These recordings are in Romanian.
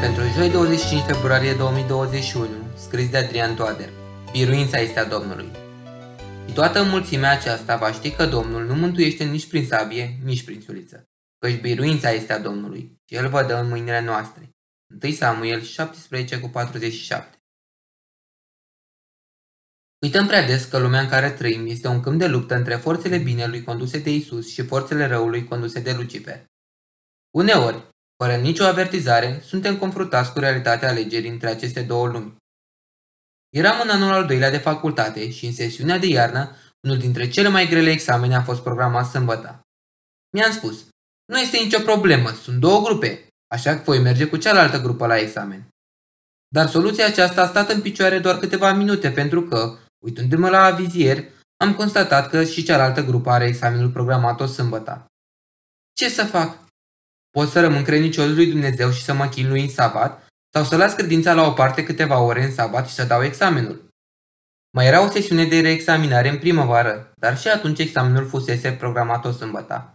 pentru joi 25 februarie 2021, scris de Adrian Toader. Biruința este a Domnului. Și toată mulțimea aceasta va ști că Domnul nu mântuiește nici prin sabie, nici prin suliță. Căci biruința este a Domnului și El vă dă în mâinile noastre. 1 Samuel 17 cu 47 Uităm prea des că lumea în care trăim este un câmp de luptă între forțele binelui conduse de Isus și forțele răului conduse de Lucifer. Uneori, fără nicio avertizare, suntem confruntați cu realitatea alegerii între aceste două lumi. Eram în anul al doilea de facultate și în sesiunea de iarnă, unul dintre cele mai grele examene a fost programat sâmbătă. Mi-am spus, nu este nicio problemă, sunt două grupe, așa că voi merge cu cealaltă grupă la examen. Dar soluția aceasta a stat în picioare doar câteva minute pentru că, uitându-mă la avizier, am constatat că și cealaltă grupă are examenul programat o sâmbătă. Ce să fac? Pot să rămân credincios lui Dumnezeu și să mă chinui în sabat sau să las credința la o parte câteva ore în sabat și să dau examenul. Mai era o sesiune de reexaminare în primăvară, dar și atunci examenul fusese programat o sâmbătă.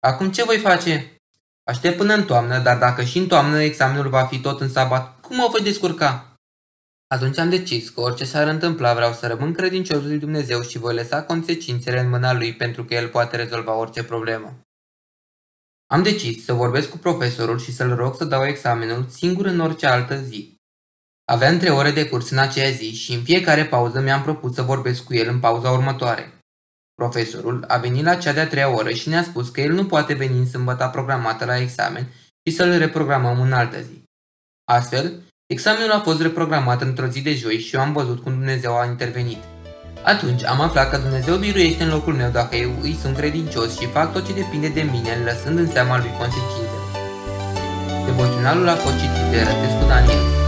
Acum ce voi face? Aștept până în toamnă, dar dacă și în toamnă examenul va fi tot în sabat, cum o voi descurca? Atunci am decis că orice s-ar întâmpla vreau să rămân credincios lui Dumnezeu și voi lăsa consecințele în mâna lui pentru că el poate rezolva orice problemă. Am decis să vorbesc cu profesorul și să-l rog să dau examenul singur în orice altă zi. Aveam trei ore de curs în aceea zi și în fiecare pauză mi-am propus să vorbesc cu el în pauza următoare. Profesorul a venit la cea de-a treia oră și ne-a spus că el nu poate veni în sâmbătă programată la examen și să-l reprogramăm în altă zi. Astfel, examenul a fost reprogramat într-o zi de joi și eu am văzut cum Dumnezeu a intervenit. Atunci am aflat că Dumnezeu biruiește în locul meu dacă eu îi sunt credincios și fac tot ce depinde de mine, lăsând în seama lui consecințele. Devoționalul a fost citit de Rătescu Daniel.